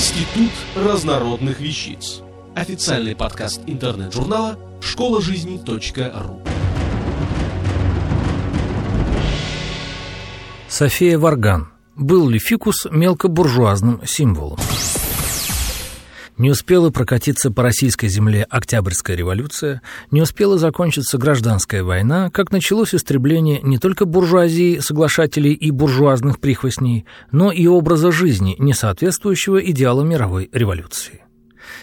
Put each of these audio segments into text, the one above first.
Институт разнородных вещиц. Официальный подкаст интернет-журнала школа жизни .ру. София Варган. Был ли фикус мелкобуржуазным символом? Не успела прокатиться по российской земле Октябрьская революция, не успела закончиться гражданская война, как началось истребление не только буржуазии, соглашателей и буржуазных прихвостней, но и образа жизни, не соответствующего идеалу мировой революции.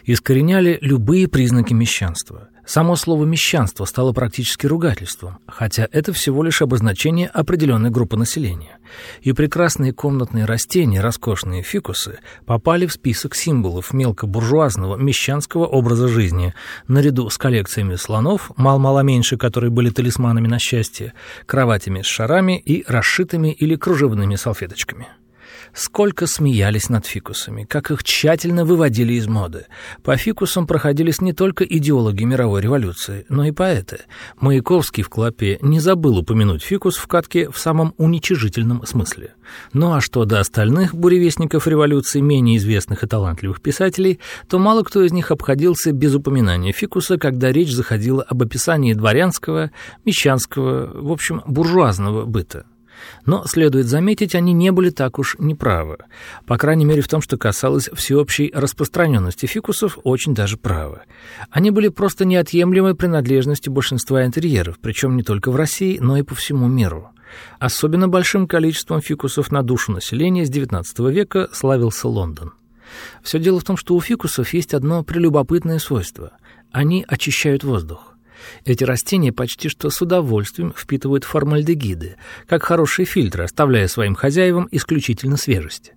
Искореняли любые признаки мещанства – Само слово «мещанство» стало практически ругательством, хотя это всего лишь обозначение определенной группы населения. И прекрасные комнатные растения, роскошные фикусы, попали в список символов мелкобуржуазного мещанского образа жизни, наряду с коллекциями слонов, мал-мало меньше, которые были талисманами на счастье, кроватями с шарами и расшитыми или кружевными салфеточками. Сколько смеялись над фикусами, как их тщательно выводили из моды. По фикусам проходились не только идеологи мировой революции, но и поэты. Маяковский в «Клопе» не забыл упомянуть фикус в катке в самом уничижительном смысле. Ну а что до остальных буревестников революции, менее известных и талантливых писателей, то мало кто из них обходился без упоминания фикуса, когда речь заходила об описании дворянского, мещанского, в общем, буржуазного быта. Но, следует заметить, они не были так уж неправы. По крайней мере, в том, что касалось всеобщей распространенности фикусов, очень даже правы. Они были просто неотъемлемой принадлежностью большинства интерьеров, причем не только в России, но и по всему миру. Особенно большим количеством фикусов на душу населения с XIX века славился Лондон. Все дело в том, что у фикусов есть одно прелюбопытное свойство – они очищают воздух. Эти растения почти что с удовольствием впитывают формальдегиды, как хорошие фильтры, оставляя своим хозяевам исключительно свежесть.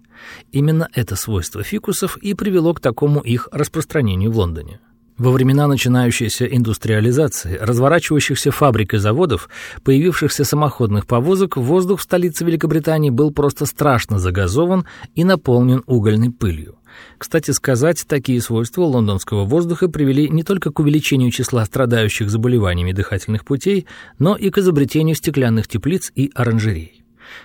Именно это свойство фикусов и привело к такому их распространению в Лондоне. Во времена начинающейся индустриализации, разворачивающихся фабрик и заводов, появившихся самоходных повозок, воздух в столице Великобритании был просто страшно загазован и наполнен угольной пылью. Кстати сказать, такие свойства лондонского воздуха привели не только к увеличению числа страдающих заболеваниями дыхательных путей, но и к изобретению стеклянных теплиц и оранжерей.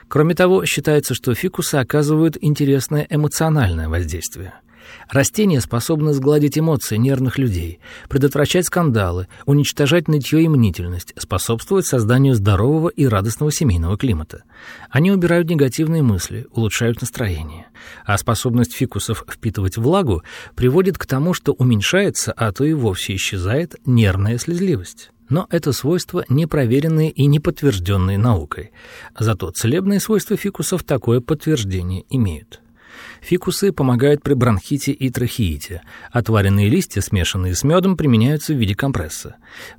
Кроме того, считается, что фикусы оказывают интересное эмоциональное воздействие – Растения способны сгладить эмоции нервных людей, предотвращать скандалы, уничтожать нытье и мнительность, способствовать созданию здорового и радостного семейного климата. Они убирают негативные мысли, улучшают настроение. А способность фикусов впитывать влагу приводит к тому, что уменьшается, а то и вовсе исчезает нервная слезливость. Но это свойства не проверенные и не подтвержденные наукой. Зато целебные свойства фикусов такое подтверждение имеют. Фикусы помогают при бронхите и трахеите. Отваренные листья, смешанные с медом, применяются в виде компресса.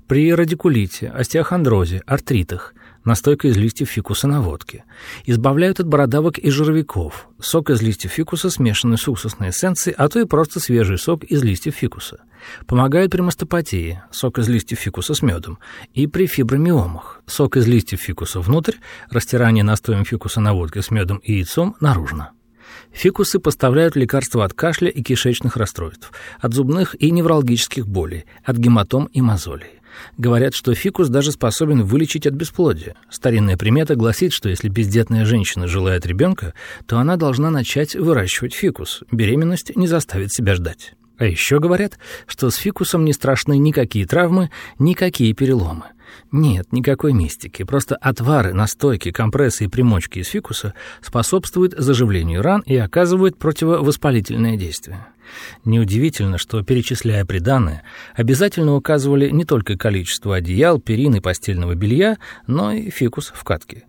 При радикулите, остеохондрозе, артритах настойка из листьев фикуса на водке. Избавляют от бородавок и жировиков. Сок из листьев фикуса, смешанный с уксусной эссенцией, а то и просто свежий сок из листьев фикуса. Помогают при мастопатии, сок из листьев фикуса с медом, и при фибромиомах, сок из листьев фикуса внутрь, растирание настоем фикуса на водке с медом и яйцом наружно. Фикусы поставляют лекарства от кашля и кишечных расстройств, от зубных и неврологических болей, от гематом и мозолей. Говорят, что фикус даже способен вылечить от бесплодия. Старинная примета гласит, что если бездетная женщина желает ребенка, то она должна начать выращивать фикус. Беременность не заставит себя ждать. А еще говорят, что с фикусом не страшны никакие травмы, никакие переломы. Нет, никакой мистики. Просто отвары, настойки, компрессы и примочки из фикуса способствуют заживлению ран и оказывают противовоспалительное действие. Неудивительно, что, перечисляя приданное, обязательно указывали не только количество одеял, перин и постельного белья, но и фикус в катке.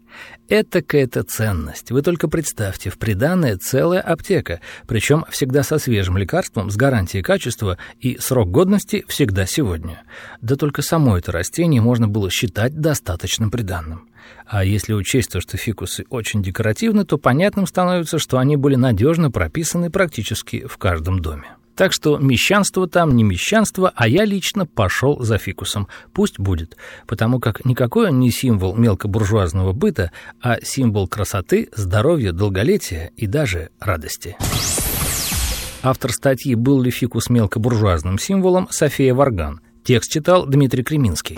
Это какая-то ценность. Вы только представьте, в приданное целая аптека, причем всегда со свежим лекарством, с гарантией качества и срок годности всегда сегодня. Да только само это растение можно было считать достаточным приданным. А если учесть то, что фикусы очень декоративны, то понятным становится, что они были надежно прописаны практически в каждом доме. Так что мещанство там не мещанство, а я лично пошел за фикусом. Пусть будет, потому как никакой он не символ мелкобуржуазного быта, а символ красоты, здоровья, долголетия и даже радости. Автор статьи «Был ли фикус мелкобуржуазным символом» София Варган. Текст читал Дмитрий Креминский.